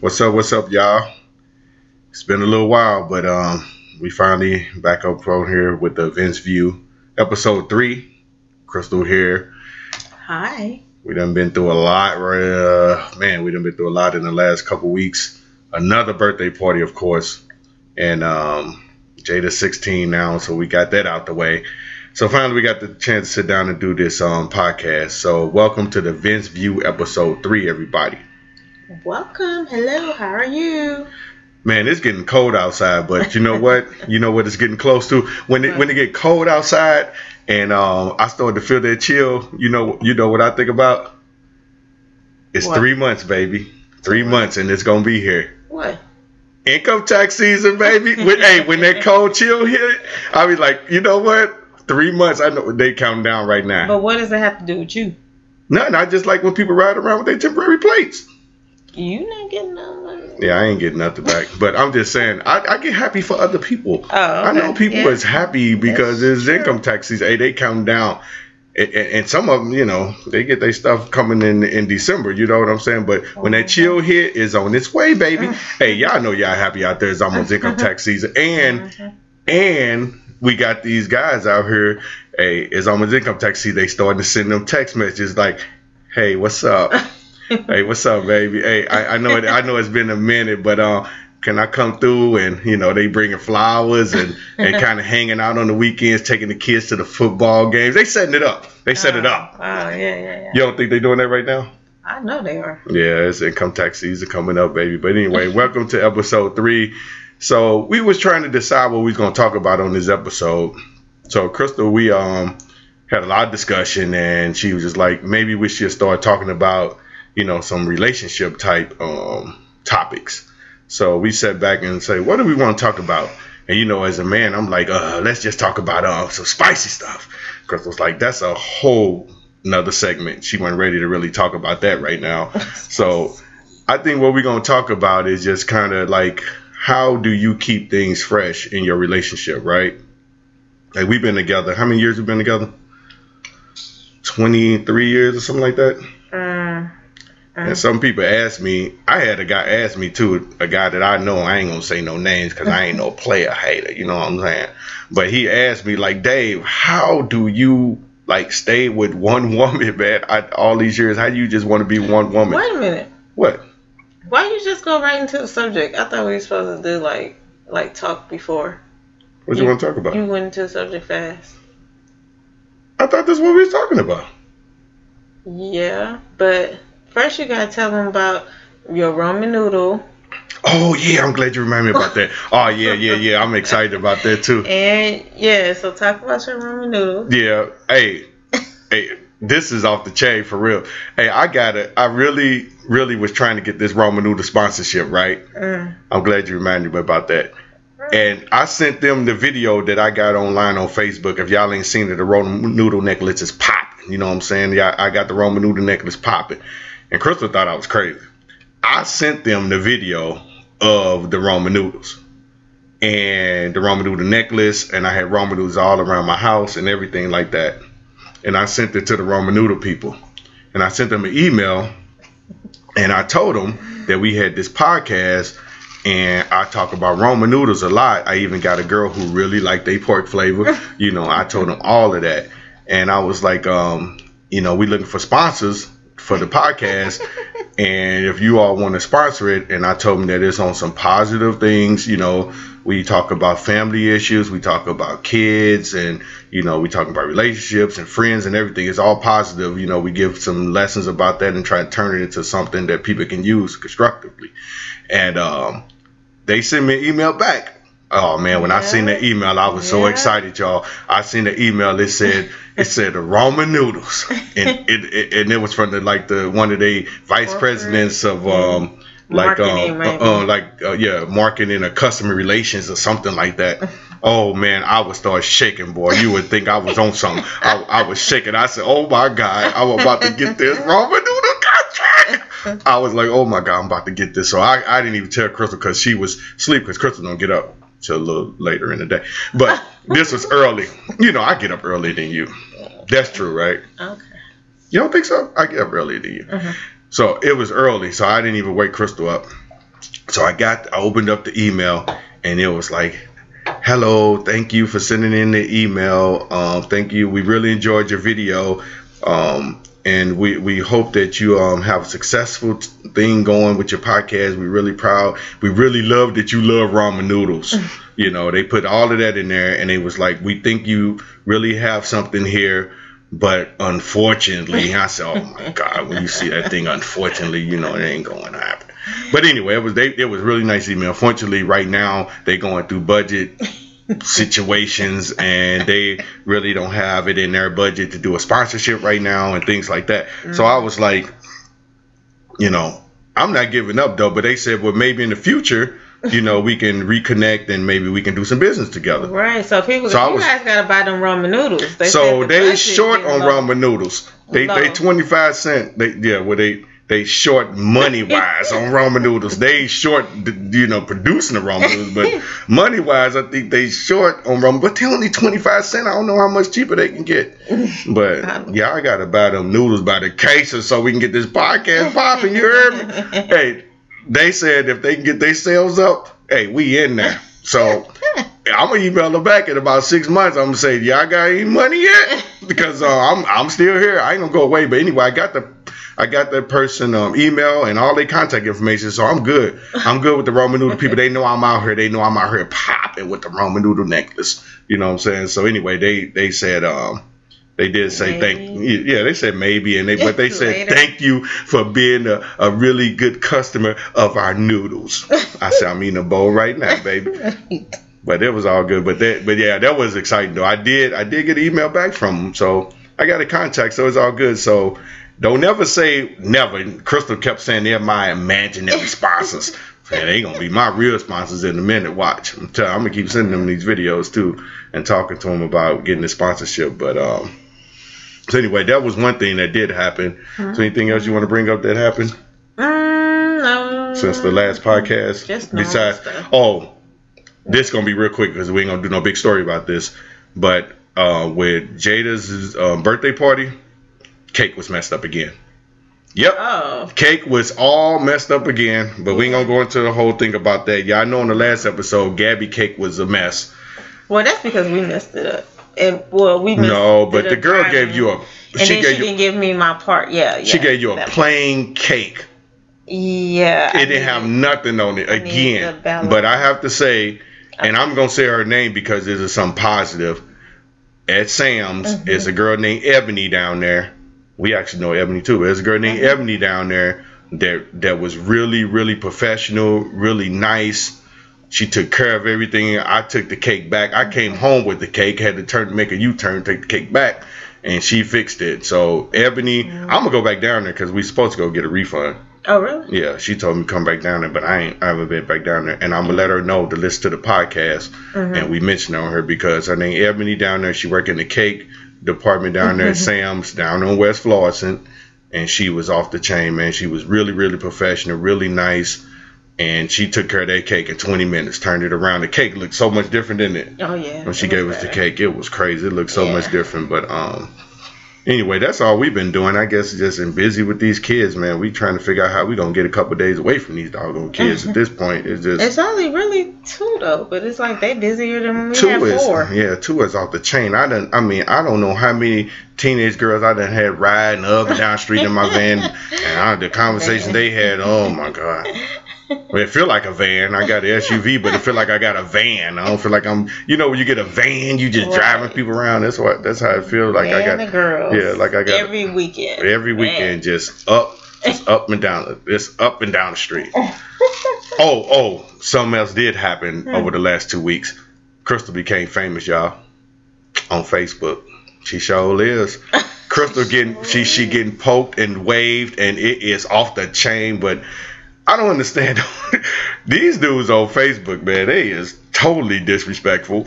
What's up? What's up, y'all? It's been a little while, but um, we finally back up on here with the Vince View episode three. Crystal here. Hi. We done been through a lot, uh, man. We done been through a lot in the last couple weeks. Another birthday party, of course, and um, Jada's 16 now, so we got that out the way. So finally, we got the chance to sit down and do this um, podcast. So welcome to the Vince View episode three, everybody. Welcome. Hello. How are you? Man, it's getting cold outside, but you know what? you know what it's getting close to when it when it get cold outside, and um, I start to feel that chill. You know, you know what I think about? It's What? three months, baby. Three months, and it's gonna be here. What? Income tax season, baby. when, hey, when that cold chill hit, I be like, you know what? Three months. I know they counting down right now. But what does it have to do with you? Nothing. I just like when people ride around with their temporary plates. You not getting nothing. Yeah, I ain't getting nothing back. But I'm just saying, I, I get happy for other people. Oh, I know people Yeah. is happy because That's it's income tax season. Hey, they counting down. And, and and some of them, you know, they get their stuff coming in in December. You know what I'm saying? But when that chill hit is on its way, baby. hey, y'all know y'all happy out there. It's almost income tax season, and Mhm. and we got these guys out here. Hey, it's almost income tax season. They starting to send them text messages like, "Hey, what's up? hey, what's up, baby? Hey, I, I know it. I know it's been a minute, but uh, can I come through? And you know, they bringing flowers and and kind of hanging out on the weekends, taking the kids to the football games. They setting it up. They set it up. Oh, yeah, yeah, yeah. You don't think they're doing that right now? I know they are. Yeah, it's income tax season coming up, baby. But anyway, welcome to episode three. So we was trying to decide what we was gonna talk about on this episode. So Crystal, we um had a lot of discussion, and she was just like, maybe we should start talking about you know some relationship type um topics. So we sat back and say, what do we want to talk about? And you know, as a man, I'm like, uh, let's just talk about uh, some spicy stuff. Crystal's like, that's a whole another segment. She wasn't ready to really talk about that right now. So I think what we're gonna talk about is just kind of like how do you keep things fresh in your relationship, right? Like we've been together. How many years we've been together? Twenty three years or something like that. And uh-huh. some people ask me, I had a guy ask me too, a guy that I know, I ain't gonna say no names because I ain't no player hater, you know what I'm saying? But he asked me, like, Dave, how do you like stay with one woman, man? I, all these years, how do you just want to be one woman? Wait a minute. What? Why you just go right into the subject? I thought we were supposed to do like like talk before. What you, want to talk about? You went into the subject fast. I thought this is what we was talking about. Yeah, but first you gotta tell them about your Roman noodle Oh yeah, I'm glad you reminded me about that. Oh yeah, yeah, yeah. I'm excited about that too. and yeah. So talk about your Roman noodle. Yeah. Hey, hey, this is off the chain for real. Hey, I got it. I really, really was trying to get this Roman noodle sponsorship, right? Mm. I'm glad you reminded me about that. And I sent them the video that I got online on Facebook. If y'all ain't seen it, the Roman noodle necklace is popping. You know what I'm saying? Yeah, I got the Roman noodle necklace popping. And Crystal thought I was crazy. I sent them the video of the Roman noodles and the Roman noodle necklace, and I had Roman noodles all around my house and everything like that. And I sent it to the Roman noodle people. And I sent them an email and I told them that we had this podcast and I talk about Roman noodles a lot. I even got a girl who really liked they pork flavor. You know, I told them all of that. And I was like, um, you know, we looking for sponsors for the podcast. and if you all want to sponsor it, and I told them that it's on some positive things, you know, we talk about family issues, we talk about kids, and you know, we talk about relationships and friends and everything. It's all positive. You know, we give some lessons about that and try to turn it into something that people can use constructively. And um, they sent me an email back. Oh man, when I seen the email, I was so excited, y'all. I seen the email. It said it said the Roman noodles, and it, it and it was from the like the one of the vice Corporate. presidents of um like Marketing, um maybe. uh, uh, like uh, yeah marketing or customer relations or something like that. Oh man, I would start shaking, boy. You would think I was on something. I, I was shaking. I said, "Oh my God, I'm about to get this Roman noodle contract." I was like, "Oh my God, I'm about to get this." So I, I didn't even tell Crystal because she was asleep because Crystal don't get up till a little later in the day. But this was early. You know, I get up earlier than you. That's true, right? Okay. You don't think so? I get up earlier than you. Mhm. So it was early, so I didn't even wake Crystal up. So I got, I opened up the email, and it was like, "Hello, thank you for sending in the email. Um, thank you. We really enjoyed your video." Um, and we, we hope that you um, have a successful t- thing going with your podcast. We're really proud. We really love that you love ramen noodles. you know, they put all of that in there, and it was like, we think you really have something here, but unfortunately, I said, oh my god, when you see that thing, unfortunately, you know, it ain't going to happen. But anyway, it was they, it was really nice email. Fortunately, right now they going through budget situations and they really don't have it in their budget to do a sponsorship right now and things like that. Mm-hmm. So I was like, you know, I'm not giving up though, but they said, well, maybe in the future, you know, we can reconnect and maybe we can do some business together. Right. So people, so you was, guys gotta buy them ramen noodles. They so the they short on low. ramen noodles. They low. they 25 cent. They yeah, well they they short money wise on ramen noodles. They short, you know, producing the ramen noodles, but money wise, I think they short on ramen. But they only twenty five cent. I don't know how much cheaper they can get. But yeah, I gotta buy them noodles by the cases so we can get this podcast popping. You heard me? hey, they said if they can get their sales up, hey, we in there. So I'm gonna email them back in about six months. I'm gonna say, y'all got any money yet? Because uh, I'm I'm still here. I ain't gonna go away. But anyway, I got the I got that person um, email and all their contact information, so I'm good. I'm good with the ramen noodle people. They know I'm out here. They know I'm out here popping with the ramen noodle necklace. You know what I'm saying? So anyway, they they said um they did say maybe. thank yeah they said maybe and they but they said thank you for being a, a really good customer of our noodles. I said I'm eating a bowl right now, baby. But it was all good. But that but yeah, that was exciting though. I did I did get an email back from them, so I got a contact, so it's all good. So don't never say never. Crystal kept saying they're my imaginary sponsors. and they gonna be my real sponsors in a minute. Watch. I'm, tell, I'm gonna keep sending them these videos too and talking to them about getting the sponsorship. But um, so anyway, that was one thing that did happen. Mm-hmm. So anything else you want to bring up that happened? Mm, no. Since the last podcast. Just besides, stuff. oh, this gonna be real quick because we ain't gonna do no big story about this. But uh, with Jada's uh, birthday party cake was messed up again. Yep. Oh. Cake was all messed up again, but we ain't gonna go into the whole thing about that. Y'all know in the last episode, Gabby cake was a mess. Well, that's because we messed it up. And well, we no, but the girl time. gave you a. And she then she you, didn't give me my part. Yeah, yeah. She gave you a plain cake. Yeah. It I didn't have nothing on it I again. But I have to say, and I'm gonna say her name because this is some positive. At Sam's, mm-hmm. it's a girl named Ebony down there we actually know Ebony too. There's a girl named mm-hmm. Ebony down there that that was really, really professional, really nice. She took care of everything. I took the cake back. I came home with the cake, had to turn make a U-turn, take the cake back, and she fixed it. So Ebony, mm-hmm. I'm gonna go back down there because we supposed to go get a refund. Oh really? Yeah, she told me to come back down there, but I ain't. I haven't been back down there, and I'm gonna let her know to listen to the podcast. Mm-hmm. And we mentioned on her because her name Ebony down there. She work in the cake department down there, at Sam's down on West Florissant, and she was off the chain, man. She was really, really professional, really nice, and she took care of that cake in 20 minutes, turned it around. The cake looked so much different, didn't it? Oh yeah. When she gave us the cake, it was crazy. It looked so yeah. much different, but um anyway, that's all we've been doing. I guess just been busy with these kids, man. We trying to figure out how we gonna get a couple days away from these doggone kids. At this point, it's just it's only really two though, but it's like they busier than we two had is, four. Yeah, two is off the chain. I don't. I mean, I don't know how many teenage girls I done had riding up and down the street in my van, and I, the conversation they had. Oh my god. Well, it feel like a van. I got an SUV, but it feel like I got a van. I don't feel like I'm. You know, when you get a van, you just right. driving people around. That's what. That's how it feels like. Man I got the girls. Yeah, like I got every weekend. Every weekend, just up, just up and down. It's up and down the street. oh, oh, something else did happen hmm. over the last two weeks. Crystal became famous, y'all, on Facebook. She sure is. Crystal getting she she getting poked and waved, and it is off the chain, but I don't understand these dudes on Facebook, man. They is totally disrespectful.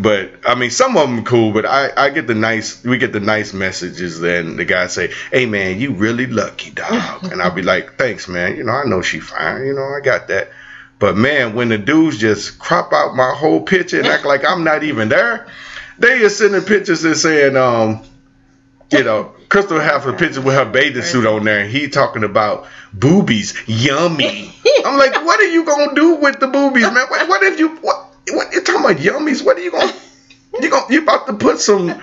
But I mean, some of them cool. But I, I get the nice, we get the nice messages. Then the guy say, "Hey man, you really lucky, dog," and I'll be like, "Thanks, man. You know, I know she fine. You know, I got that." But man, when the dudes just crop out my whole picture and act like I'm not even there, they are sending pictures and saying, um, you know, Crystal have a picture with her bathing suit on there, and he talking about boobies, yummy. I'm like, what are you gonna do with the boobies, man? What, what if you what? What you talking about yummies? What are you gonna you gonna you about to put some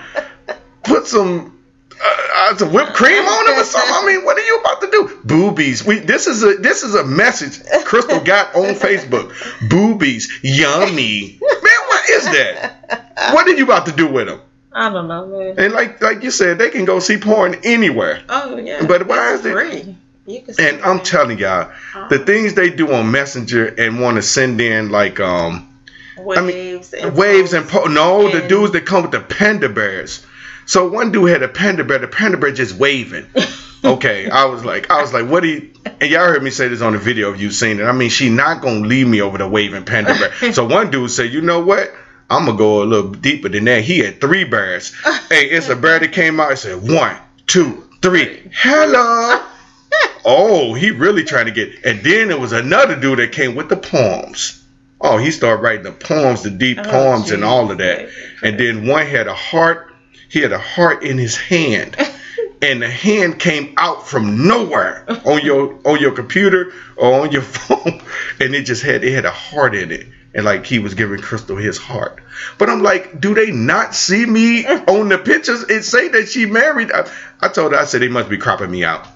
put some uh, uh, some whipped cream on them or something? I mean, what are you about to do? Boobies. We this is a this is a message Crystal got on Facebook. Boobies, yummy. Man, what is that? What are you about to do with them? I don't know, man. And like like you said, they can go see porn anywhere. Oh yeah. But why It's is it-? You can And I'm telling y'all, the things they do on Messenger and want to send in like um waves and waves and po- no, the dudes that come with the panda bears. So one dude had a panda bear, the panda bear just waving. Okay, I was like, I was like, what do you? And y'all heard me say this on the video if you've seen it. I mean, she not gonna leave me over the waving panda bear. So one dude said, you know what? I'm gonna go a little deeper than that. He had three bears. hey, it's a bear that came out and said one, two, three. Hello. Oh, he really trying to get. And then there was another dude that came with the poems. Oh, he started writing the poems, the deep Oh, poems, and all of that. And then one had a heart. He had a heart in his hand, and the hand came out from nowhere on your on your computer or on your phone, and it just had it had a heart in it, and like he was giving Crystal his heart. But I'm like, do they not see me on the pictures? and say that she married. I, I told her, I said they must be cropping me out,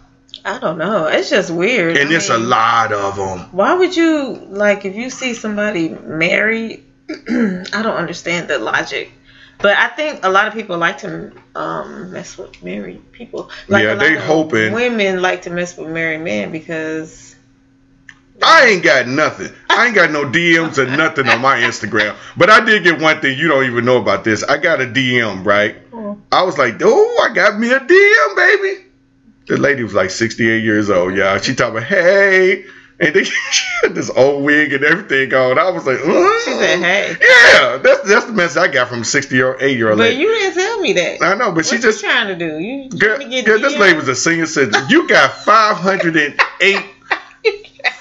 I don't know. It's just weird. and I it's a lot of them. Why would you like if you see somebody married? I don't understand the logic, but I think a lot of people like to um, mess with married people. Like Yeah, they hoping. women like to mess with married men because I ain't got nothing. I ain't got no DMs or nothing on my Instagram. But I did get one thing you don't even know about this. I got a DM, right? Oh. I was like, oh, I got me a DM, baby. The lady was like 68 years old, y'all. She talking about, hey. And then she had this old wig and everything on. I was like, mm. she said, "Hey," Yeah, that's that's the message I got from 60 year eight year old but lady. you didn't tell me that. I know, but what she you just trying to do? You Girl, to get girl, this lady was a senior citizen. You got 508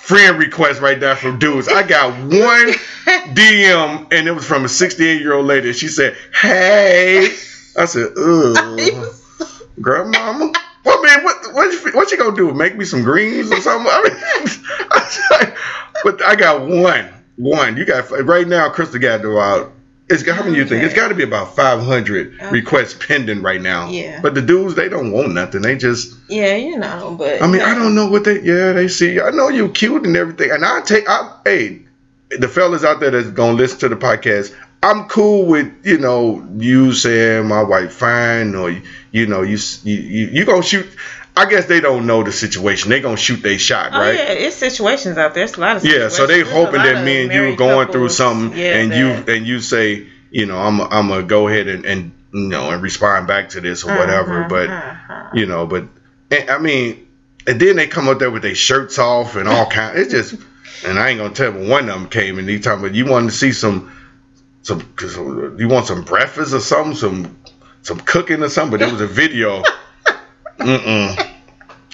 friend requests right there from dudes. I got one DM, and it was from a 68 year old lady. She said, "Hey," I said, "Ugh, grandmama." Well, man, what what you, what you gonna do? Make me some greens or something? I mean, I but I got one, one. You got right now. Crystal got about. It's got, how many you think? It's got to be about 500 Okay. requests pending right now. Yeah. But the dudes, they don't want nothing. They just yeah, you know, but I mean, I don't know what they. Yeah, they see. I know you're cute and everything, and I take. I hey, the fellas out there that's gonna listen to the podcast. I'm cool with you know you saying my wife fine or you know you you you, you gonna shoot. I guess they don't know the situation. They gonna shoot their shot, Oh right? yeah, it's situations out there. It's a lot of Yeah, so they. There's hoping that me and you married going through something, yeah, and that- you and you say, you know, I'm I'm gonna go ahead and, and you know and respond back to this or whatever. Mhm, But mhm. you know, but and, I mean, and then they come up there with their shirts off and all kind. It's just, and I ain't gonna tell, but one of them came and he talking about you wanted to see some, some, cause you want some breakfast or something, some, some cooking or something. But it was a video. Mm-mm.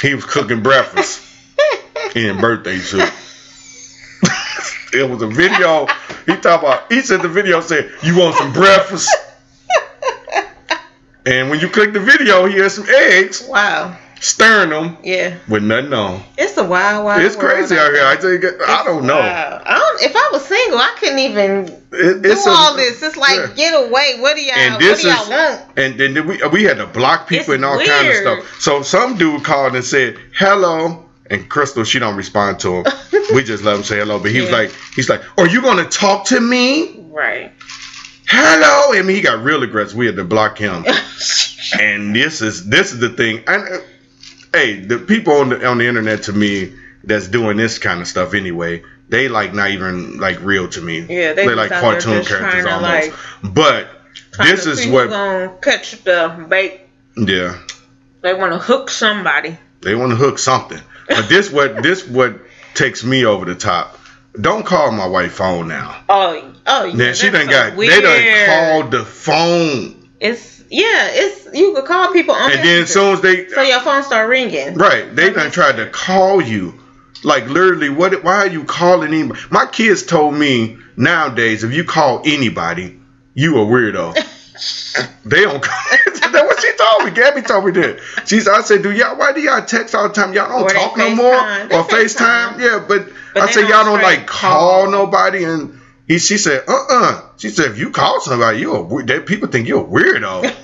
He was cooking breakfast in birthday suit. it was a video. He talked about. He said the video said, "You want some breakfast?" And when you click the video, he had some eggs, wow, stirring them yeah, with nothing on. it's a wild, wild. It's crazy out here. I think I don't know. wild. I If I was single, I couldn't even It, do a- all this. It's like yeah. get away. What do y'all? And What this do y'all is- want? And then we we had to block people It's and all kind of stuff. So some dude called and said hello, and Crystal she don't respond to him. we just let him say hello, but he was like he's like, "Are you gonna talk to me?" Right. Hello, I mean he got real aggressive. We had to block him. and this is this is the thing. And uh, hey, the people on the on the internet to me that's doing this kind of stuff anyway, they like not even like real to me. Yeah, they they like cartoon characters almost. like, but this is what gonna catch the bait. yeah. They want to hook somebody. They want to hook something. But this what this what takes me over the top. Don't call my wife phone now. Oh, oh, yeah. Then she done so got weird. they done called the phone. It's yeah. It's you could call people on. And then as soon as they so your phone start ringing. Right. They done tried to call you. Like literally, what? Why are you calling anybody? My kids told me nowadays, if you call anybody, you a weirdo. They don't. Call. That's what she told me. Gabby told me that. She's. I said, do y'all? Why do y'all text all the time? Y'all don't Or talk no more or FaceTime. Yeah, but But I said y'all don't like call call. nobody. And he, she said, uh, uh She said, if you call somebody, you a. They, people think you're a weirdo.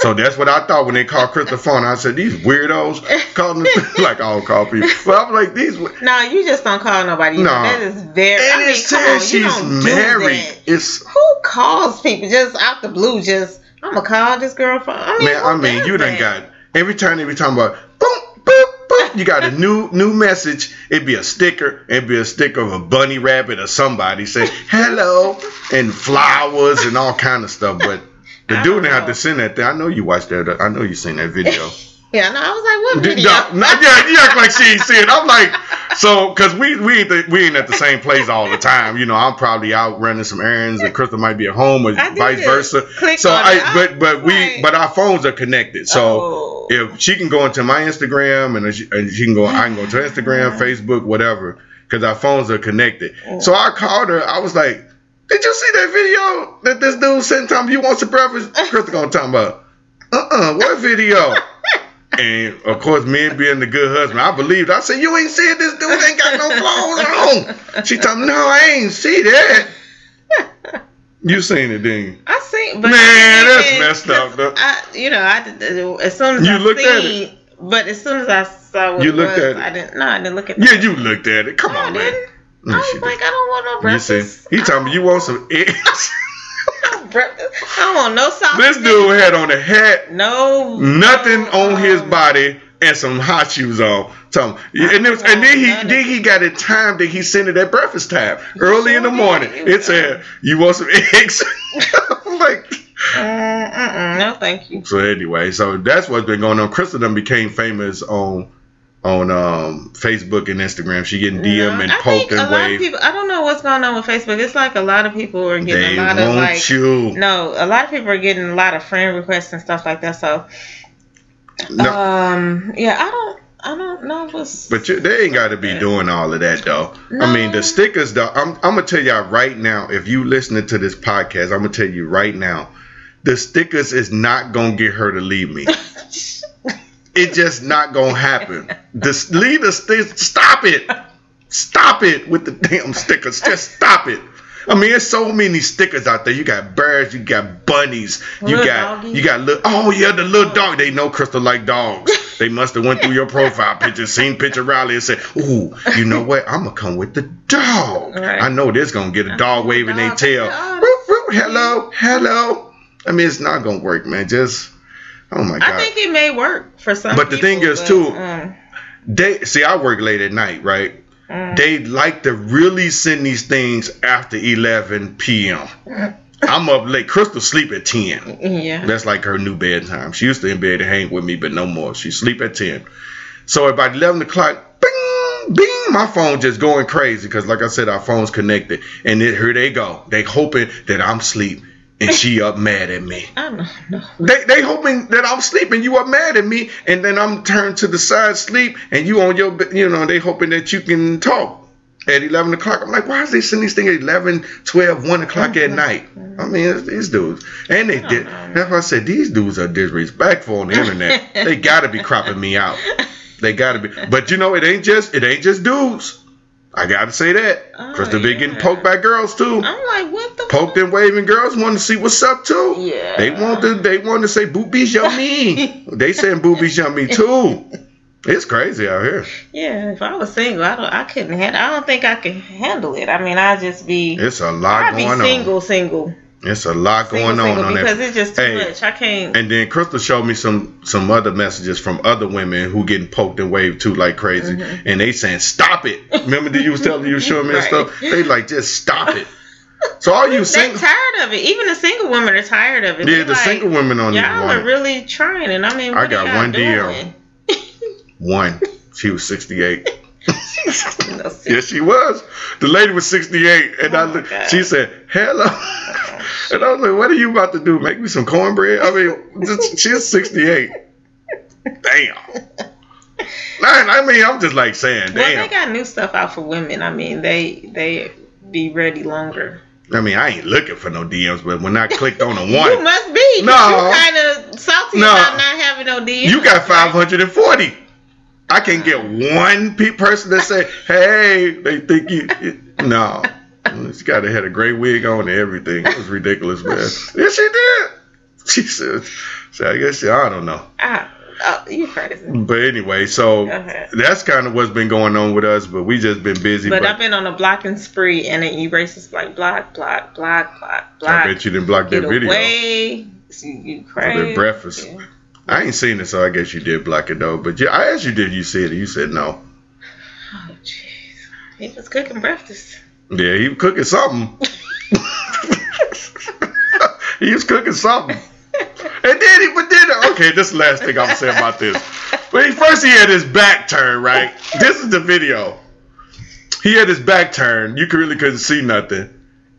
So that's what I thought when they called Chris the phone. I said, these weirdos calling like I don't call people. But I'm like, these. No, you just don't call nobody. No. That is very. And I it says she's married. It's Who calls people just out the blue? Just I'm gonna call this girl phone. I mean, Man, I mean, you done that? got every time they be talking about boom, boom, boom, You got a new new message. It'd be a sticker. It'd be a sticker of a bunny rabbit or somebody saying hello and flowers and all kind of stuff. But the I dude don't didn't have know. to send that thing. I know you watched that. I know you seen that video. Yeah, no, I was like, what video? no, no, yeah, you act like she ain't see it. I'm like, so, cause we we ain't, the, we ain't at the same place all the time. You know, I'm probably out running some errands, and Crystal might be at home, or vice versa. Click so I, it. But but we, but our phones are connected. So Oh. if she can go into my Instagram, and she, and she can go, I can go to Instagram, Facebook, whatever, because our phones are connected. Oh. So I called her. I was like, Did you see that video that this dude sent? Time you want some breakfast? Crystal gonna talk about. Uh uh what video? And of course, me being the good husband, I believed. I said, "You ain't said this dude ain't got no clothes on." She told me, "No, I ain't see that." You seen it, didn't you? I seen, but Man, I that's mean, messed up, though. I, you know, I did- as soon as You I looked at it, but as soon as I saw what You looked was, at it? I didn't. No, I didn't look at. Yeah, you looked at it. Come No, on, man. No, I was like, didn't. I don't want no You breakfast. see, he told me you want some eggs. breakfast. I don't want no sauce. this dude had on a hat, no nothing on his body, and some hot shoes on. Tell him, and, it was, and then he then he got it timed that he sent it at breakfast time, early in the morning. did. It said, "You want some eggs?" I'm like. Mm-mm, no, thank you. So anyway, so that's what's been going on. Crystal done became famous on on um, Facebook and Instagram. She getting DM No, and poked and lot of waved. people. I don't know what's going on with Facebook. It's like a lot of people are getting They a lot of like. you. No, a lot of people are getting a lot of friend requests and stuff like that. So, No, um, yeah, I don't, I don't know what's. but you, they ain't got to be doing all of that though. I mean, the stickers though. I'm, I'm gonna tell y'all right now. If you listening to this podcast, I'm gonna tell you right now. The stickers is not gonna get her to leave me. It just not gonna happen. This leave the stop it. Stop it with the damn stickers. Just stop it. I mean, there's so many stickers out there. You got birds, you got bunnies, you Little got doggies. you got little. Oh yeah, the little dog. They know Crystal like dogs. They must have went through your profile picture, seen picture Riley, and said, "Ooh, you know what? I'm gonna come with the dog. Right. I know this gonna get a dog waving their tail. Whoop, whoop, hello, hello. I mean, it's not gonna work, man. Just oh my god. I think it may work for some. But the thing is, but, too, um, they see I work late at night, right? Mm. They like to really send these things after 11 p.m. I'm up late. Crystal sleep at 10. yeah. That's like her new bedtime. She used to in bed to hang with me, but no more. She sleep at 10. So about 11 o'clock, bing, bing, my phone just going crazy because, like I said, our phone's connected, and then here they go. They hoping that I'm asleep and she up mad at me. I know. They they hoping that I'm sleeping, you are mad at me, and then I'm turned to the side sleep, and you on your, you know, they hoping that you can talk at 11 o'clock. I'm like, why is they sending these things at 11, 12, 1 o'clock at mm-hmm. night? I mean, it's, these dudes, and they did. That's why I said these dudes are disrespectful on the internet. they gotta be cropping me out. They gotta be. But you know, it ain't just it ain't just dudes. I gotta say that. Oh, Crystal be getting yeah. poked by girls too I'm like, what the? poked and waving girls want to see what's up too. Yeah. They want to they want to say boobies yummy. they saying boobies yummy too. It's crazy out here. Yeah, if I was single, I don't, I couldn't handle. I don't think I could handle it. I mean, I'd just be. It's a lot I'd be single, on. single, It's a lot single, going on single, on because that. it's just too Hey, much. I can't. And then Crystal showed me some some other messages from other women who getting poked and waved too like crazy, and they saying stop it. Remember that you was telling you showing me and Mm-hmm. Right. stuff. They like just stop it. So all you They're single, tired of it. Even the single women are tired of it. yeah, They're the like, single women on Y'all are really trying, and I mean, I got are one deal. One, she was sixty eight. Yes, she was. The lady was 68, and Oh I my look, God. she said, "Hello," and I was like, "What are you about to do? Make me some cornbread?" I mean, just, she's 68. Damn. Man, I mean, I'm just like saying, Well, damn. they got new stuff out for women. I mean, they they be ready longer. I mean, I ain't looking for no DMs, but when I clicked on the one, You must be. No. You kind of salty No. about not having no DMs. you got 540. I can't get one pe- person that say, "Hey, they think you." No, she got had a great wig on and everything. It was ridiculous, man. Yes, she did. She said, "So I guess I don't know." Ah, oh, you crazy. But anyway, so Okay. that's kind of what's been going on with us. But we just been busy. But But, I've been on a blocking spree, and it erases like block, block, block, block, block. I bet you didn't block that Get video. away. You, you crazy. breakfast. Yeah. I ain't seen it, so I guess you did block it though. But yeah, I asked you, did you see it? You said no. Oh, jeez. He was cooking breakfast. Yeah, he was cooking something. he was cooking something. And then he, but then, okay, this is the last thing I'm saying about this. But he, first he had his back turned, right? This is the video. He had his back turned. You could really couldn't see nothing.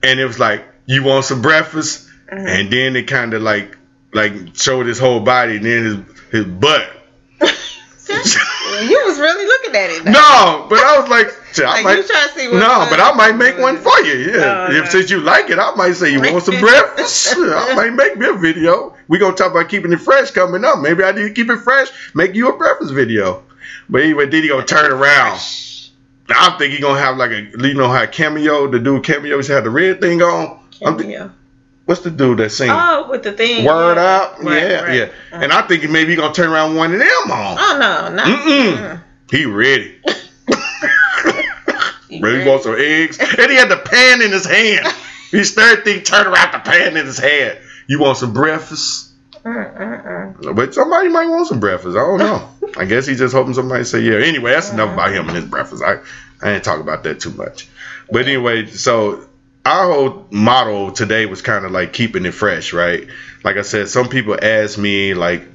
And it was like, you want some breakfast? Mhm. And then it kind of like, like showed his whole body and then his, his butt. you was really looking at it. though. No, but I was like, shit, I Like, might, you trying to see what no, was- but I might make one for you. Yeah, Oh, if okay. since you like it, I might say you want some breakfast. I might make me a video. We gonna talk about keeping it fresh coming up. Maybe I need to keep it fresh. Make you a breakfast video. But anyway, then he gonna turn around. I think he gonna have like a you know how cameo the dude cameos had the red thing on. I'm th- Cameo. what's the dude that sing Oh, with the thing. Word yeah. Up? Right, yeah, right. yeah. And I think maybe he gonna turn around one of them on. Oh no, not. Mm-mm. He ready. You Really ready? want some eggs? And he had the pan in his hand. He started thing turn around the pan in his hand. You want some breakfast? Mm-mm-mm. But somebody might want some breakfast. I don't know. I guess he's just hoping somebody say yeah. Anyway, that's enough about him and his breakfast. I, I ain't talk about that too much. But anyway, so our whole motto today was kind of like keeping it fresh, right? Like I said, some people ask me like,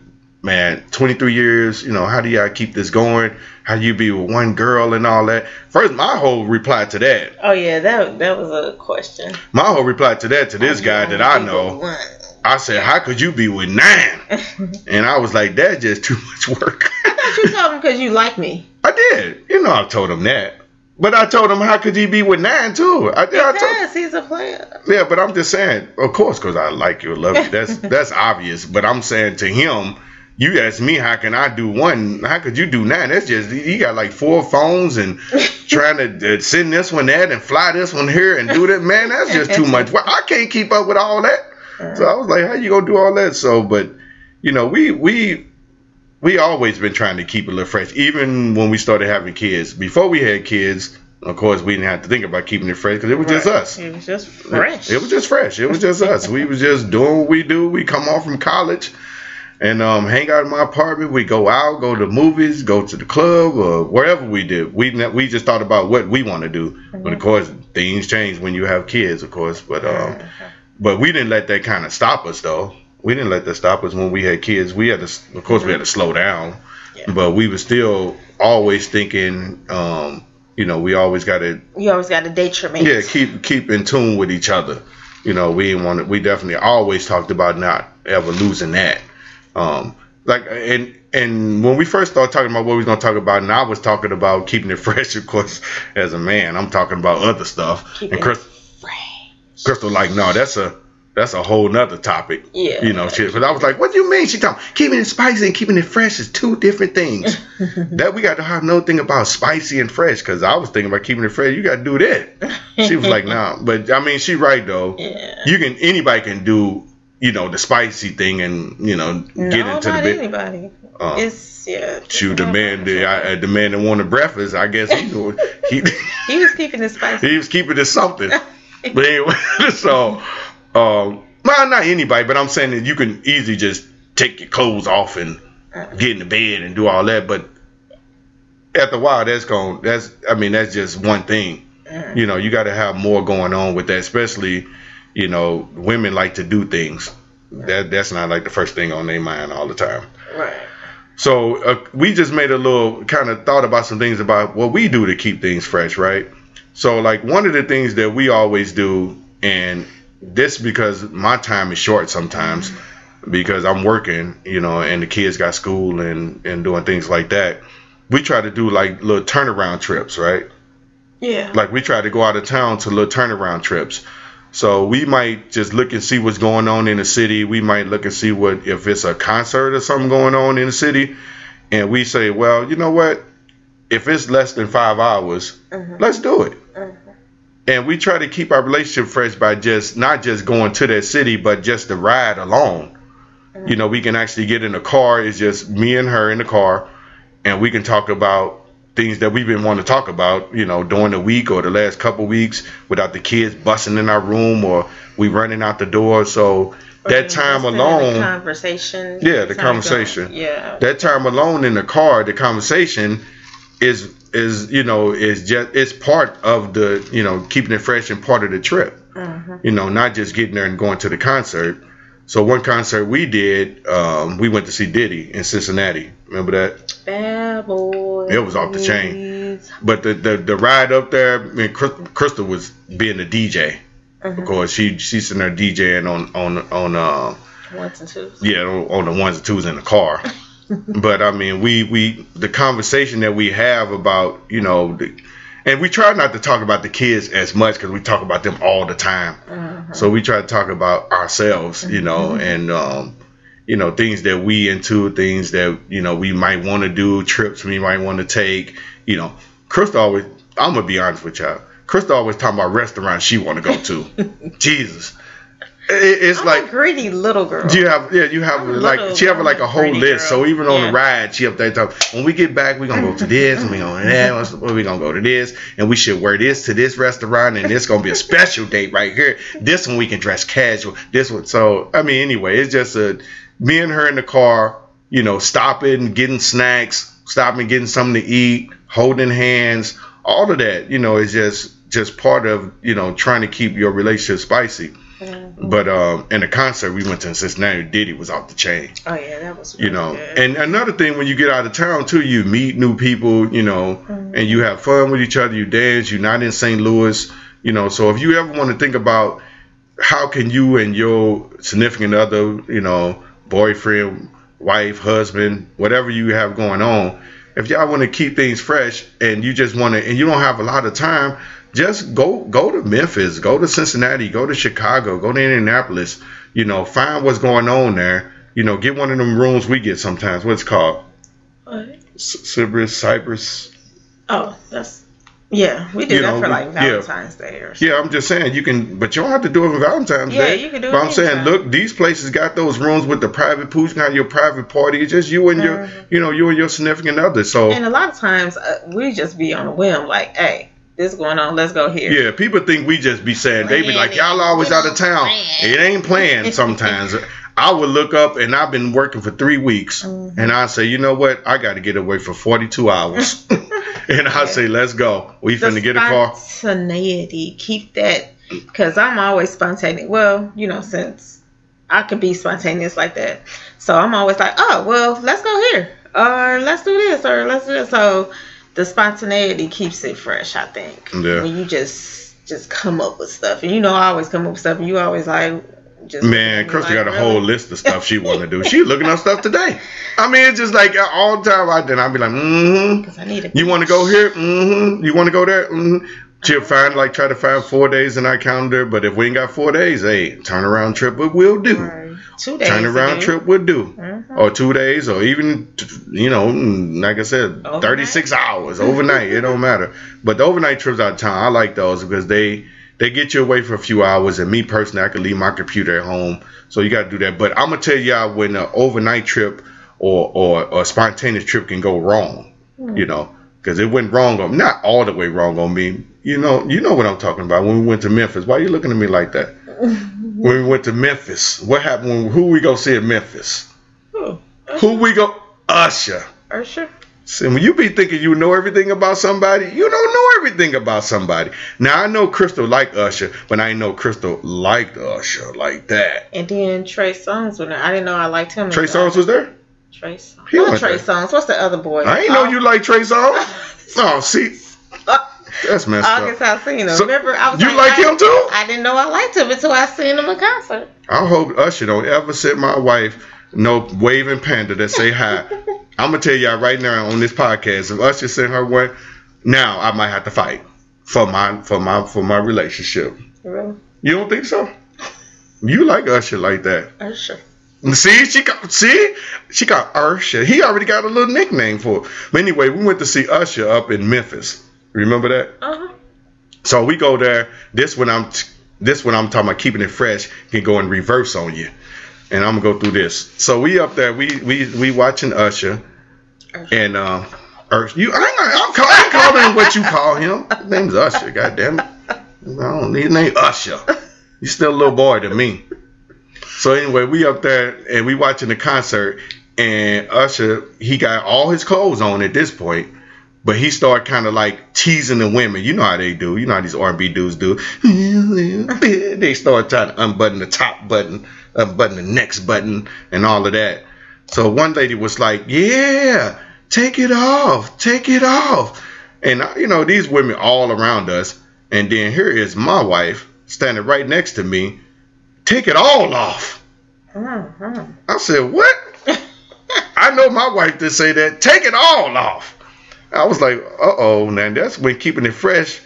man, 23 years, you know, how do y'all keep this going? How do you be with one girl and all that? First, my whole reply to that, Oh yeah, that that was a question. my whole reply to that to this guy that I know, One. I said, how could you be with nine? And I was like, that's just too much work. I thought you told him because you like me. I did. You know, I told him that. But I told him, how could he be with nine too? I, I told, Because he's a player. yeah, but I'm just saying, of course, because I like you, love you. That's that's obvious. But I'm saying to him, you ask me, how can I do one? How could you do nine? That's just you got like four phones and trying to uh, send this one that and fly this one here and do that. Man, that's just too much. Well, I can't keep up with all that. So I was like, how you gonna do all that? So, but you know, we we we always been trying to keep it a little fresh, even when we started having kids. Before we had kids, of course, we didn't have to think about keeping it fresh because it was just us. It was just fresh. It was just fresh. It was just us. We was just doing what we do. We come off from college and um, hang out in my apartment. We go out, go to movies, go to the club, or wherever we did. We ne- we just thought about what we want to do. But of course, things change when you have kids, of course. But um, but we didn't let that kind of stop us, though. We didn't let that stop us when we had kids. We had to, of course, we had to slow down. Yeah. But we were still always thinking, um, you know, we always got to You always got to date your mate. yeah, keep keep in tune with each other. You know, we didn't want to, we definitely always talked about not ever losing that. Um, like and and when we first started talking about what we was gonna talk about, and I was talking about keeping it fresh, of course, as a man, I'm talking about other stuff. Keep and Chris. Crystal, like, no, that's a that's a whole nother topic. Yeah. You know, shit. But I was like, what do you mean? She talking keeping it spicy and keeping it fresh is two different things. that we got to have no thing about spicy and fresh because I was thinking about keeping it fresh. You got to do that. She was like, nah. But I mean, she right though. Yeah. You can anybody can do you know the spicy thing and you know get no, into the bit. anybody. Uh, it's yeah. Shoot, the man, the, I, the man that wanted breakfast, I guess he he He was keeping it spicy. he was keeping it something. But anyway, so um, well, not anybody, but I'm saying that you can easily just take your clothes off and get in the bed and do all that. But after a while, that's going. That's I mean, that's just one thing. You know, you got to have more going on with that, especially you know, women like to do things. That that's not like the first thing on their mind all the time. Right. So uh, we just made a little kind of thought about some things about what we do to keep things fresh, right? So like one of the things that we always do, and this because my time is short sometimes because I'm working, you know, and the kids got school and and doing things like that. We try to do like little turnaround trips, right? Yeah. Like we try to go out of town to little turnaround trips. So we might just look and see what's going on in the city. We might look and see what if it's a concert or something going on in the city, and we say, well, you know what? If it's less than five hours, Mhm. let's do it. Mhm. And we try to keep our relationship fresh by just not just going to that city, but just the ride alone. You know, we can actually get in the car. It's just me and her in the car, and we can talk about things that we've been wanting to talk about. You know, during the week or the last couple weeks, without the kids busting in our room or we running out the door. So Or that time in the alone, conversation. Yeah, the conversation. going. Yeah. that time alone in the car, the conversation is is you know is just it's part of the you know keeping it fresh and part of the trip. Mhm. You know, not just getting there and going to the concert. So one concert we did, um, we went to see Diddy in Cincinnati. Remember that? Bad boy. It was off the chain. But the the, the ride up there, I mean, Crystal was being the DJ. Of course, she she's sitting there DJing on on on uh Ones and twos. yeah on, on the ones and twos in the car. but I mean, we we the conversation that we have about you know, the, and we try not to talk about the kids as much because we talk about them all the time. Mhm. So we try to talk about ourselves, you know, and um, you know things that we into, things that you know we might want to do, trips we might want to take. You know, Krista always. I'm gonna be honest with y'all. Krista always talking about restaurants she want to go to. Jesus, it, it's I'm like a greedy little girl. Do you have yeah you have I'm like she have like a whole list. girl. So even on Yeah. the ride, she up there talking. When we get back, we gonna go to this and we gonna that. We gonna go to this and we should wear this to this restaurant and this gonna be a special date right here. This one we can dress casual. This one. So I mean anyway, it's just a me and her in the car. You know, stopping, getting snacks, stopping, getting something to eat, holding hands, all of that. You know, is just just part of you know trying to keep your relationship spicy. Mhm. But um, in the concert we went to in Cincinnati, Diddy was off the chain. Oh yeah, that was. You know, good. and another thing when you get out of town too, you meet new people. You know, Mhm. and you have fun with each other. You dance. You're not in St. Louis. You know, so if you ever want to think about how can you and your significant other, you know, boyfriend, wife, husband, whatever you have going on, if y'all want to keep things fresh and you just want to, and you don't have a lot of time, just go go to Memphis, go to Cincinnati, go to Chicago, go to Indianapolis. You know, find what's going on there. You know, get one of them rooms we get sometimes. What's called What? Cypress, Cyprus, Cyprus. Oh, that's. Yeah, we do You that know, for like yeah. Valentine's Day or something. Yeah, I'm just saying you can, but you don't have to do it on Valentine's Yeah, Day. you can do it But I'm saying, look, these places got those rooms with the private pool. You can your private party. It's just you and your, Mhm. you know, you and your significant other. So And a lot of times uh, we just be on a whim, like, hey, this going on, let's go here. yeah, people think we just be saying they be like, y'all always out of town. plan. It ain't planned sometimes. I would look up and I've been working for three weeks, Mhm. and I say, you know what? I got to get away for 42 hours, and I Yeah. say, let's go. We The finna get a car. Spontaneity, keep that, because I'm always spontaneous. Well, you know, since I could be spontaneous like that, so I'm always like, oh, well, let's go here, or let's do this, or let's do this. So the spontaneity keeps it fresh, I think. Yeah. When you just just come up with stuff, and you know, I always come up with stuff, and you always like. Just Man, like, got a really? whole list of stuff she want to do. She looking up stuff today. I mean, it's just like all the time. I then I'll be like, mm-hmm. I need a You want to go here? Mm-hmm. You want to go there? Mm-hmm. She'll find like try to find four days in our calendar, but if we ain't got four days, hey, turn around trip we will do. Right. Two days. Turn around to do. trip would do. Mhm. Or two days, or even you know, mm, like I said, thirty six hours overnight. it don't matter. But the overnight trips out of town, I like those because they they get you away for a few hours. And me personally, I can leave my computer at home, so you got to do that. But I'm gonna tell y'all when an overnight trip or or, or a spontaneous trip can go wrong. You know, because it went wrong on not all the way wrong on me. You know, you know what I'm talking about. When we went to Memphis, why are you looking at me like that? when we went to Memphis, what happened? When, who we go see at Memphis? Who? Who we go? Usher. Usher. See, when you be thinking you know everything about somebody, you don't know everything about somebody. Now I know Crystal liked Usher, but I didn't know Crystal liked Usher like that. And then Trey Songz was there. I didn't know I liked him. Trey Songz was there. Trey Songz. He Not Trey there. Songz. What's the other boy? I ain't know oh. you like Trey Songz. Oh, see, that's messed August up. Alsina. So, Remember, I was you like I, him too? I didn't know I liked him until I seen him in concert. I hope Usher don't ever send my wife no waving panda that say hi. I'm gonna tell y'all right now on this podcast, if Usher send her one, now I might have to fight for my for my for my relationship. Really? You don't think so? You like Usher like that? Usher. See, she got see, she got Usher. He already got a little nickname for it. But anyway, we went to see Usher up in Memphis. Remember that? Uh huh. So we go there. This when I'm this when I'm talking about keeping it fresh can go in reverse on you. And I'm gonna go through this. So we up there, we we we watching Usher, Usher. and um, Usher, you I ain't, I'm, call, I'm calling him what you call him. His name's Usher. God damn it. I don't need his name Usher. He's still a little boy to me. So anyway, we up there and we watching the concert, and Usher he got all his clothes on at this point. But he started kind of like teasing the women. You know how they do. You know how these R&B dudes do. They start trying to unbutton the top button, unbutton the next button, and all of that. So one lady was like, "Yeah, take it off, take it off." And you know these women all around us. And then here is my wife standing right next to me. Take it all off. Mm-hmm. I said, "What?" I know my wife did say that. Take it all off. I was like, uh oh, now that's when keeping it fresh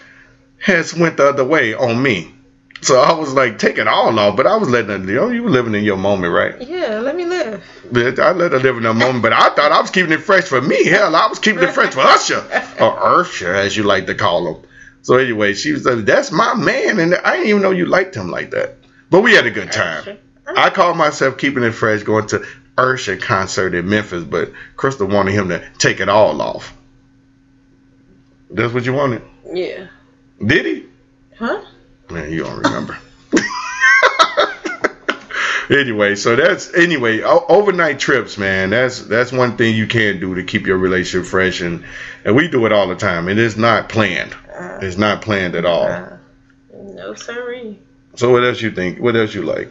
has went the other way on me. So I was like, take it all off. But I was letting her, you know, you were living in your moment, right? Yeah, let me live. But I let her live in her moment. But I thought I was keeping it fresh for me. Hell, I was keeping it fresh for Usher. Or Usher, as you like to call him. So anyway, she was like, that's my man. And I didn't even know you liked him like that. But we had a good time. I called myself keeping it fresh going to Usher concert in Memphis, but Crystal wanted him to take it all off. That's what you wanted? Yeah. Did he? Huh? Man, you don't remember. anyway, so that's anyway o- overnight trips, man. That's that's one thing you can't do to keep your relationship fresh, and and we do it all the time. And It is not planned. Uh, It's not planned at all. uh, no siree. So what else you think? What else you like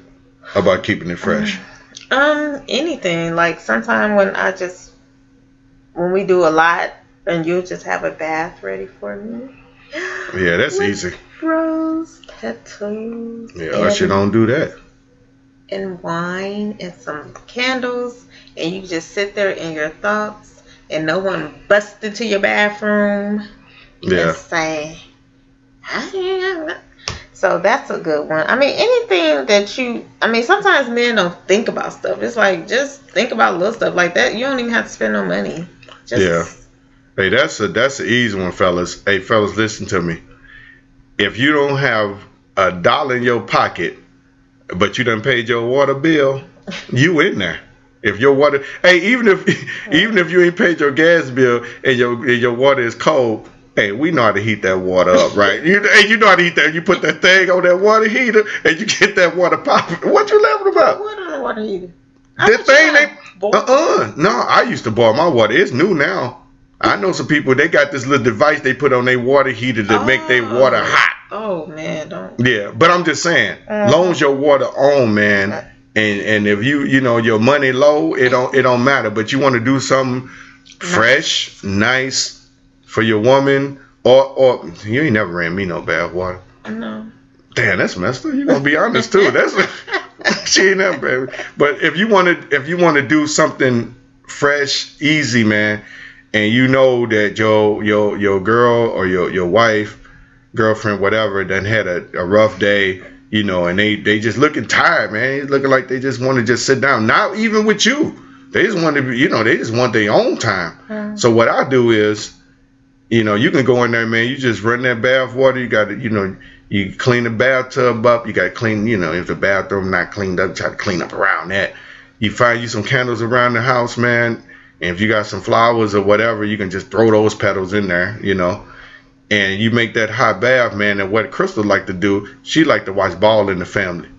about keeping it fresh? Um, anything. Like sometimes when I just when we do a lot and you just have a bath ready for me. Yeah, that's With easy. Rose petals. Yeah, and, Usher don't do that. and wine and some candles and you just sit there in your thoughts and no one busts into your bathroom. Yeah. just say, so that's a good one. I mean, anything that you, I mean, sometimes men don't think about stuff. It's like, just think about little stuff like that. You don't even have to spend no money. Just, Yeah. Hey, that's a that's an easy one, fellas. Hey, fellas, listen to me. If you don't have a dollar in your pocket, but you done paid your water bill, you in there. If your water, hey, even if even if you ain't paid your gas bill and your and your water is cold, hey, we know how to heat that water up, right? You hey, you know how to heat that. You put that thing on that water heater and you get that water popping. What you laughing about? What on the water heater? That thing Boy, uh uh no, I used to boil my water. It's new now. I know some people they got this little device they put on their water heater to make their Oh. water hot. Oh man, don't. Yeah, but I'm just saying, Mhm. long as your water on, man, and and if you you know your money low, it don't it don't matter. But you want to do something fresh, nice for your woman, or or you ain't never ran me no bad water. No. Damn, that's messed up. You gonna be honest too. That's she ain't never. Baby. But if you want to, if you want to do something fresh, easy, man, and you know that your your your girl or your your wife, girlfriend, whatever, done had a, a rough day, you know, and they they just looking tired, man. It's looking like they just want to just sit down. Not even with you. They just want to, be, you know, they just want their own time. Mm. So what I do is, you know, you can go in there, man. You just run that bath water. You got to, you know, you clean the bathtub up. You got to clean, you know, if the bathroom not cleaned up, try to clean up around that. You find you some candles around the house, man. And if you got some flowers or whatever, you can just throw those petals in there, you know. And you make that hot bath, man. And what Crystal like to do, she like to watch Ball in the Family.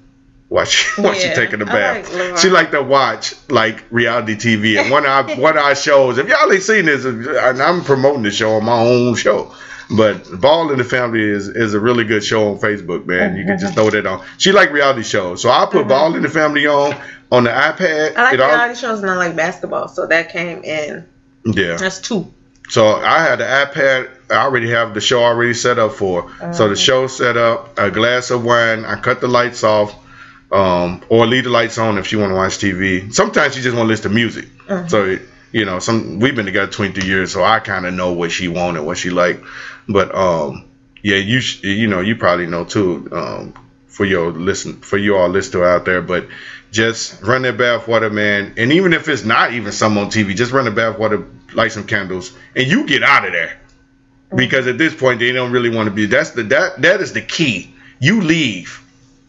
Watch, watch she taking a bath. like she like to watch like reality TV. And one of our, one of our shows, if y'all ain't seen this, and I'm promoting the show on my own show. But Ball in the Family is, is a really good show on Facebook, man. You can just throw that on. She like reality shows, so I put uh-huh. Ball in the Family on on the iPad. I like It all- reality shows and I like basketball, so that came in. yeah. That's two. So I had the iPad. I already have the show already set up for. So the show set up, a glass of wine. I cut the lights off, um, or leave the lights on if she want to watch TV. Sometimes she just want to listen to music. Mhm. So you know, some we've been together 23 years, so I kind of know what she wanted, what she liked. But um, yeah, you you know, you probably know too. Um, for your listen for you all listener out there. But just run that bath water, man. And even if it's not even some on TV, just run the bath water, light some candles, and you get out of there. Mm-hmm. Because at this point they don't really want to be. That's the that that is the key. You leave.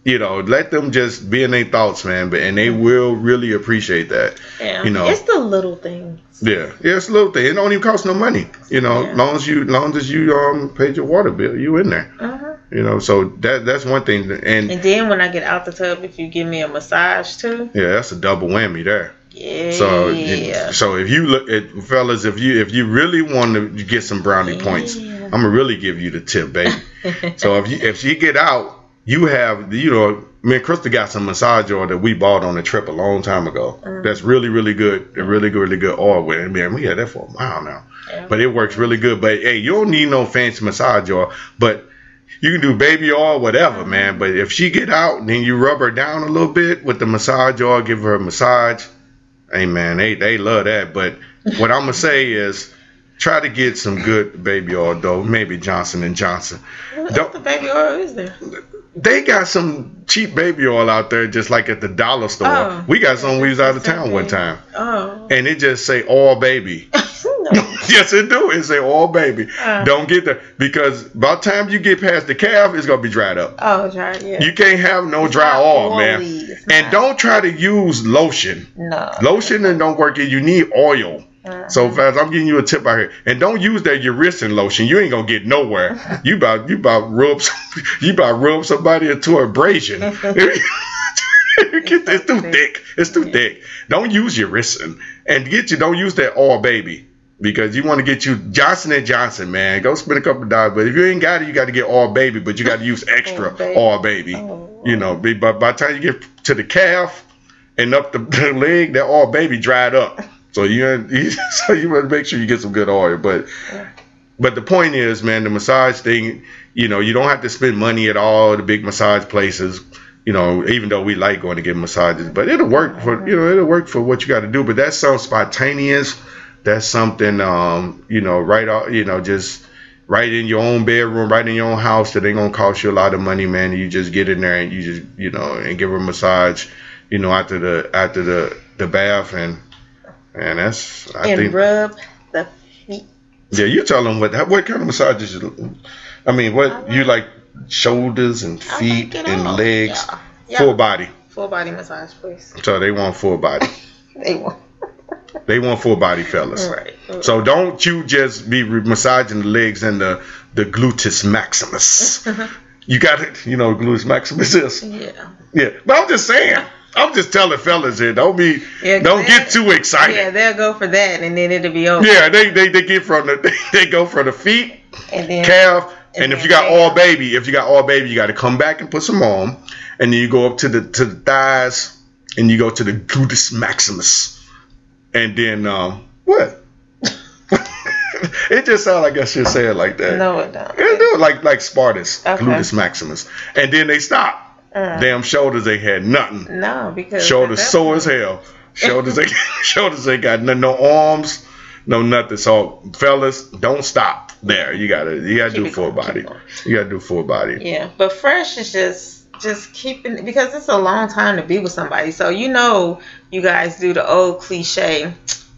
You know, let them just be in their thoughts, man. But and they will really appreciate that. Yeah. You know. It's the little things. Yeah, yeah, it's a little thing. It don't even cost no money. You know, Yeah. long as you, long as you um paid your water bill, you in there. Uh-huh. You know, so that that's one thing. And And then when I get out the tub, if you give me a massage too, yeah, that's a double whammy there. yeah. So, you- so if you look at fellas, if you if you really want to get some brownie points, I'm gonna really give you the tip, baby. so if you if she get out, you have you know, me and Krista got some massage oil that we bought on a trip a long time ago. Mm. That's really really good. A really good really good oil with it. Man, we had that for a while now, Yeah. but it works really good. But hey, you don't need no fancy massage oil, but you can do baby oil, whatever, man. But if she get out, then you rub her down a little bit with the massage oil, give her a massage. Hey man, they they love that. But what I'm gonna say is, try to get some good baby oil though. Maybe Johnson and Johnson. what don't- the baby oil is there? They got some cheap baby oil out there, just like at the dollar store. Oh. we got some. We was out of town one time, Oh. and it just say all baby. no. yes, it do. It say all baby. Uh. Don't get there because by the time you get past the calf, it's gonna be dried up. Oh, dry. Yeah. You can't have no It's dry oil, man. And don't try to use lotion. No. Lotion and don't work. You need oil. Uh-huh. So fast, I'm giving you a tip out here. And don't use that Eucerin lotion. You ain't gonna get nowhere. You about you about rub some, you about rub somebody into abrasion. Get- it's too thick. It's too thick. Don't use Eucerin. And get you don't use that all baby. Because you want to get you Johnson and Johnson, man. Go spend a couple of dollars. But if you ain't got it, you got to get all baby. But you got to use extra All Baby. all baby. Oh. You know, be- but by the time you get to the calf and up the, the leg, that all baby dried up. So you, you so you want to make sure you get some good oil. But Yeah. but the point is, man, the massage thing, you know, you don't have to spend money at all. The big massage places, you know, even though we like going to get massages, but it'll work for you know it'll work for what you got to do. But that's something spontaneous. That's something, um, you know, right off, you know, just right in your own bedroom, right in your own house. That ain't gonna cost you a lot of money, man. You just get in there and you just, you know, and give her a massage, you know, after the after the the bath and and that's I and think rub the feet. yeah, you tell them what what kind of massages. You, I mean, what you like shoulders and feet like and all. legs, Yeah. Yeah. full body. Full body massage, please. So they want full body. They want. they want full body, fellas. Right. So don't you just be re- massaging the legs and the the gluteus maximus. you got it. You know what gluteus maximus is. yeah. Yeah, but I'm just saying. I'm just telling fellas here. Don't be. Yeah, don't get too excited. Yeah, they'll go for that, and then it'll be over. Yeah, they, they they get from the they go from the feet And then calf. And, And if you got calf. all baby, if you got all baby, you got to come back and put some on, and then you go up to the to the thighs, and you go to the gluteus maximus, and then um what? it just sounds like I should say it like that. no, it don't. It do like like Spartus, Okay. gluteus maximus, and then they stop. Uh, Damn shoulders, they had nothing. no, because Shoulders sore as hell. Shoulders, they shoulders, they got no, no arms, no nothing. So fellas, don't stop there. You gotta you gotta Keep do full going, body. You gotta do full body. Yeah, but fresh is just just keeping because it's a long time to be with somebody. So you know, you guys do the old cliche.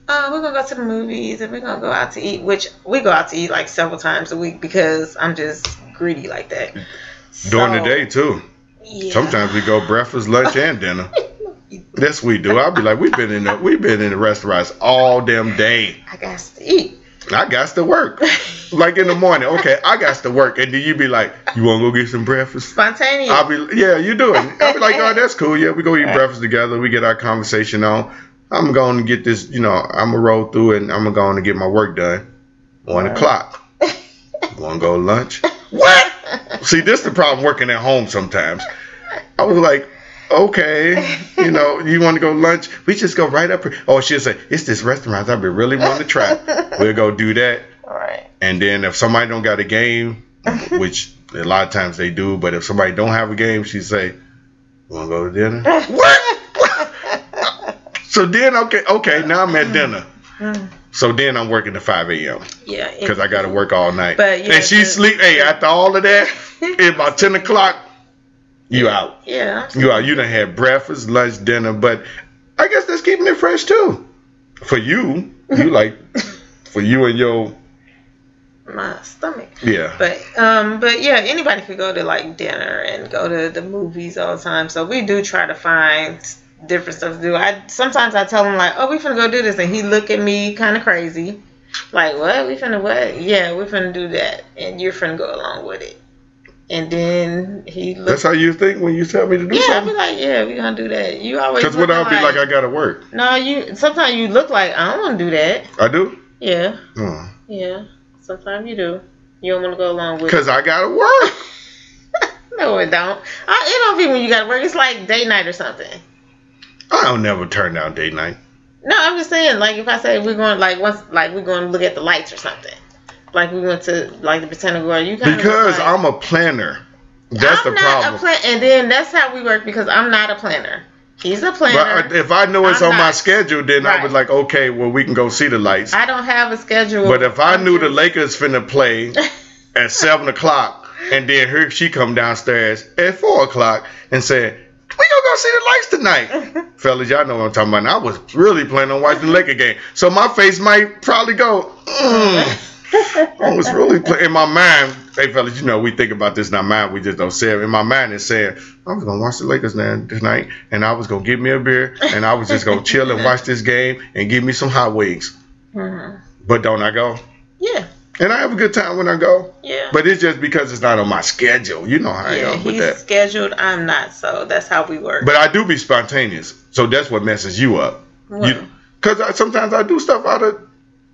Oh, we're gonna go to the movies and we're gonna go out to eat, which we go out to eat like several times a week because I'm just greedy like that. During the day too. Yeah. Sometimes we go breakfast, lunch, and dinner. Yes, we do. I'll be like, we've been in the we've been in the restaurants all damn day. I got to eat. I got to work. Like in the morning, okay, I got to work, and then you be like, you want to go get some breakfast? Spontaneous. I'll be, yeah, you do it. I'll be like, oh, that's cool. Yeah, we go eat Right. breakfast together. We get our conversation on. I'm going to get this, you know, I'm going to roll through it and I'm going to get my work done. One Right. o'clock. Want to go lunch? What? See, this is the problem working at home sometimes. I was like, okay, you know, you want to go lunch? We just go right up here. Oh, she'll say, it's this restaurant I've been really wanting to try. We'll go do that. All right. And then if somebody don't got a game, which a lot of times they do, but if somebody don't have a game, she say, "Want to go to dinner?" what? so then, okay, okay, now I'm at dinner. Mm. So then I'm working to 5 a.m. Yeah. because I got to work all night. But, yeah, and she sleep. Hey, after all of that, at about 10 o'clock, You out. Yeah. You out. You done had breakfast, lunch, dinner, but I guess that's keeping it fresh too. For you, you like for you and your My stomach. yeah. But um, but yeah, anybody could go to like dinner and go to the movies all the time. So we do try to find different stuff to do. I sometimes I tell him like, oh, we finna go do this, and he look at me kind of crazy, like, what? We finna what? Yeah, we finna do that, and you're finna go along with it. And then he looks That's how you think when you tell me to do something? Yeah, I'll be like, yeah, we gonna do that. You always Because what I'll be like, I gotta work. no, you. Sometimes you look like I don't want to do that. I do. Yeah, Oh. yeah. Sometimes you do. You don't want to go along with. it. Cause I gotta work. No, it don't. I, it don't be when you got to work. It's like day night or something. I don't never turn down date night. No, I'm just saying. Like if I say we're going, like once, like we're going to look at the lights or something. Like we went to like the Botanical Garden. You kind Because like, I'm a planner. That's I'm the not problem. a plan, and then that's how we work because I'm not a planner. He's a planner. But if I know it's I'm on my schedule, then I was like, okay, well we can go see the lights. I don't have a schedule. But if I knew the Lakers finna play at seven o'clock, and then her she come downstairs at four o'clock and said, "We gonna go see the lights tonight, fellas. Y'all know what I'm talking about." And I was really planning on watching the Laker game, so my face might probably go. Mm. I was really in my mind. Hey, fellas, you know we think about this in our mind. We just don't say it. In my mind, it's saying I was gonna watch the Lakers tonight, and I was gonna get me a beer, and I was just gonna chill and watch this game and give me some hot wings. Mhm. But don't I go? Yeah, And I have a good time when I go. yeah. But it's just because it's not on my schedule. You know how I am with he's that. scheduled. I'm not, so that's how we work. But I do be spontaneous. So that's what messes you up. Because I, sometimes I do stuff out of,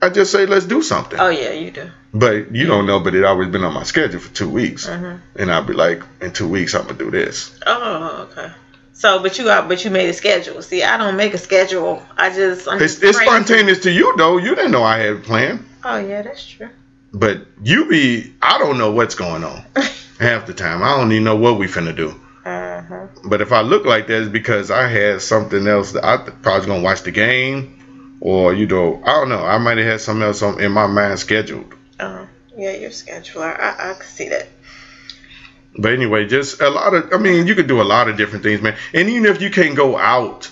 I just say, let's do something. oh yeah, you do. But you don't know, but it always been on my schedule for two weeks. hmm And I'll be like, in two weeks, I'm to do this. Oh, okay. So, but you got, but you made a schedule. See, I don't make a schedule. I just, I'm It's, just it's spontaneous to you, though. You didn't know I had a plan. Oh yeah, that's true. But you be, I don't know what's going on half the time. I don't even know what we finna do. Uh-huh. But if I look like that, it's because I had something else that I probably gonna watch the game, or you know, I don't know. I might have had something else on, in my mind scheduled. Oh, yeah, your scheduler. I, I can see that. But anyway, just a lot of. I mean, you could do a lot of different things, man. And even if you can't go out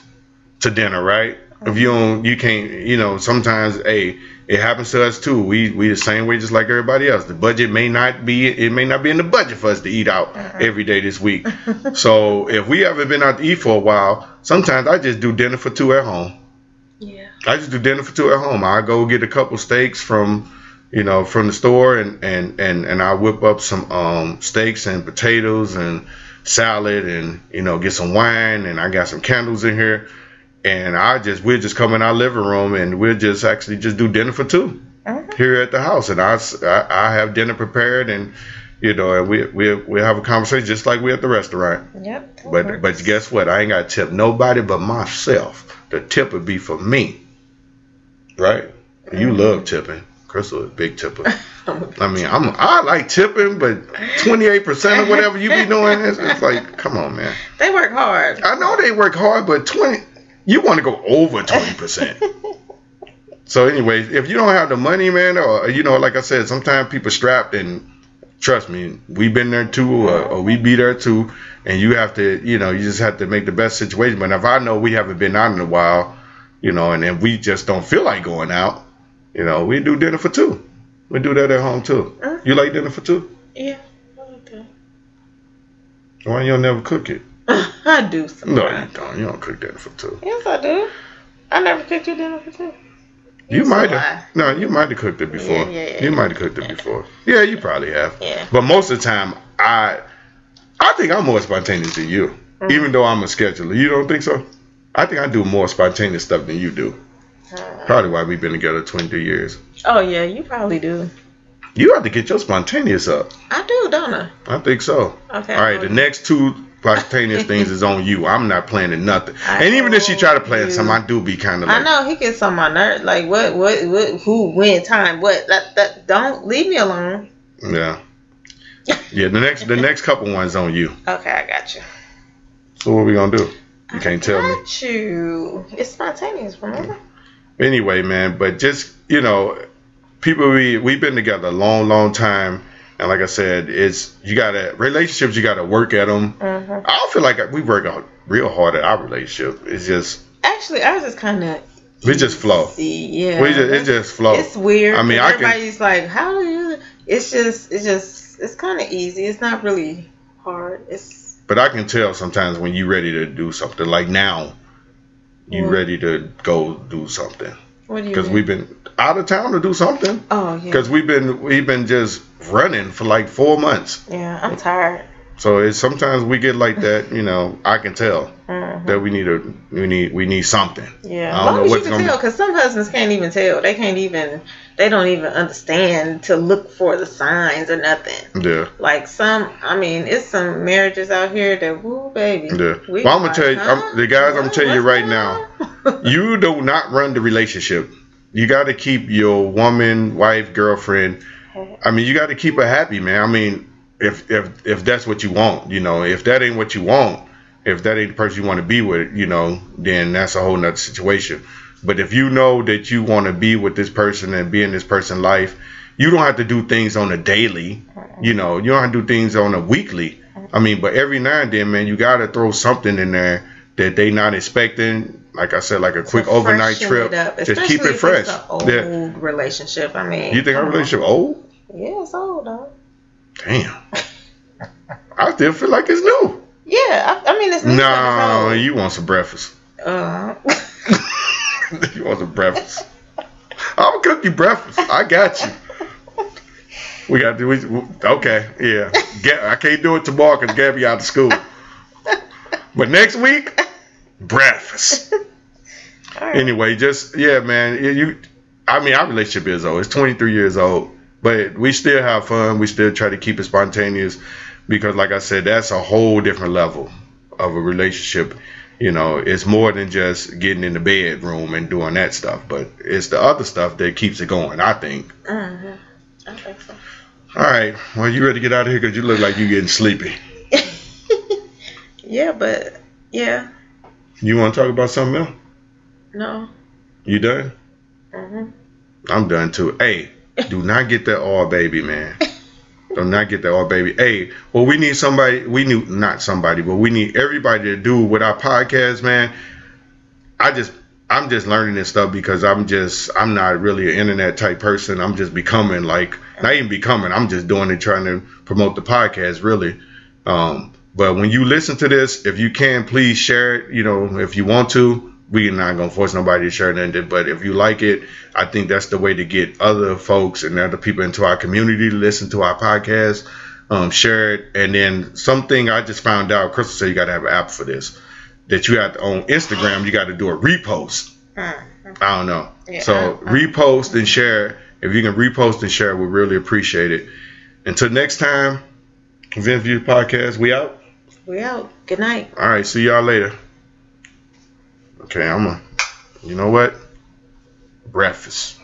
to dinner, right? If you don't, you can't. You know, sometimes, hey, it happens to us too. We we the same way, just like everybody else. The budget may not be. It may not be in the budget for us to eat out every day this week. so if we haven't been out to eat for a while, sometimes I just do dinner for two at home. Yeah. I just do dinner for two at home. I go get a couple steaks from, you know, from the store, and and and and I whip up some um steaks and potatoes and salad, and you know, get some wine, and I got some candles in here, and I just we'll just come in our living room, and we'll just actually just do dinner for two Mhm. here at the house, and I I have dinner prepared, and you know, and we we we have a conversation just like we at the restaurant. Yep. But works. but guess what? I ain't got to tip nobody but myself. The tip would be for me, right? You love tipping. Crystal is a big tipper. I mean, I'm I like tipping, but 28 percent of whatever you be doing, it's, it's like, come on, man. they work hard. I know they work hard, but 20, you want to go over 20 percent. So anyway, if you don't have the money, man, or you know, like I said, sometimes people strapped and trust me, we've been there too, or, or we be there too, and you have to, you know, you just have to make the best situation. But if I know we haven't been out in a while, you know, and then we just don't feel like going out, you know, we do dinner for two. We do that at home too. Mhm. You like dinner for two? yeah. Why you don't you never cook it? I do some. No, you don't. You don't cook dinner for two. Yes, I do. I never cooked you dinner for two. You might have. No, you might have cooked it before. Yeah, yeah, yeah. You might have cooked it before. Yeah, you probably have. Yeah. But most of the time, I, I think I'm more spontaneous than you, Mhm. even though I'm a scheduler. You don't think so? I think I do more spontaneous stuff than you do. Probably why we've been together 23 years. Oh yeah, you probably do. You have to get your spontaneous up. I do, don't I? I think so. Okay. All right, the next two spontaneous things is on you. I'm not planning nothing. I and even if she try to plan you. some, I do be kind of Like, I know he gets on my nerve. Like what, what, what? Who, when, time, what? That, that. Don't leave me alone. yeah. Yeah, the next the next couple ones on you. Okay, I got you. So what we gonna do? You can't tell me. Got you. It's spontaneous. Remember? anyway, man, but just you know, people we we've been together a long, long time, And like I said, it's you gotta relationships. You gotta work at them. hmm I don't feel like we work out real hard at our relationship. It's just Actually, ours is kind of. we just flow. See, yeah. We just it just flow. It's weird. I mean, I can- everybody's like, "How do you?" It's just, it's just, it's kind of easy. It's not really hard. It's But I can tell sometimes when you're ready to do something. Like now, you What? ready to go do something what do you? because we've been out of town to do something. Oh yeah. Because we've been we've been just running for like four months. Yeah, I'm tired. So it's sometimes we get like that. You know, I can tell Mhm. that we need a we need we need something. Yeah, I don't long know as you can tell, because some husbands can't even tell. They can't even. They don't even understand to look for the signs or nothing. Yeah, Like some, I mean, it's some marriages out here that, woo, baby. yeah. we Well, I'm gonna tell you. I'm, the guys. I'm telling you right now. you do not run the relationship. You got to keep your woman, wife, girlfriend. I mean, you got to keep her happy, man. I mean, if if if that's what you want, you know, if that ain't what you want, if that ain't the person you want to be with, you know, then that's a whole nother situation. But if you know that you want to be with this person and be in this person's life, you don't have to do things on a daily. You know, you don't have to do things on a weekly. I mean, but every now and then, man, you got to throw something in there that they not expecting. Like I said, like a quick overnight trip. Just keep it fresh. It's an old Yeah. relationship. I mean, You think our relationship old? Yeah, it's old though. Damn. I still feel like it's new. Yeah, I, I mean, it's new, No, you want some breakfast. Uh, you want some breakfast. I'll cook you breakfast. I got you. We got to we, okay, yeah. Get, I can't do it tomorrow because Gabby out of school. But next week, breakfast. right. Anyway, just yeah, man. You- I mean, our relationship is old. It's 23 years old, but we still have fun. We still try to keep it spontaneous because, like I said, that's a whole different level of a relationship. You know, it's more than just getting in the bedroom and doing that stuff, but it's the other stuff that keeps it going. I think. Mhm. I think so. All right, well, you ready to get out of here because you look like you're getting sleepy. yeah, but yeah, You want to talk about something else? no. You done? hmm I'm done too. Hey, do not get that all baby, man. Do not get that all baby. Hey, well, we need somebody. We need not somebody, but we need everybody to do with our podcast, man. I just, I'm just learning this stuff because I'm just, I'm not really an internet type person. I'm just becoming like, not even becoming. I'm just doing it, trying to promote the podcast, really. Um, but when you listen to this, if you can, please share it. You know, if you want to, we're not gonna force nobody to share it. But if you like it, I think that's the way to get other folks and other people into our community to listen to our podcast. Um, share it, and then something I just found out. Crystal said you got to have an app for this. That you have to on Instagram, you got to do a repost. Mm. I don't know. Yeah, so I- repost and share. If you can repost and share, we really appreciate it. Until next time, Vince View Podcast, we out. We out. Good night. All right, see y'all later. Okay, I'm a. You know what? Breakfast.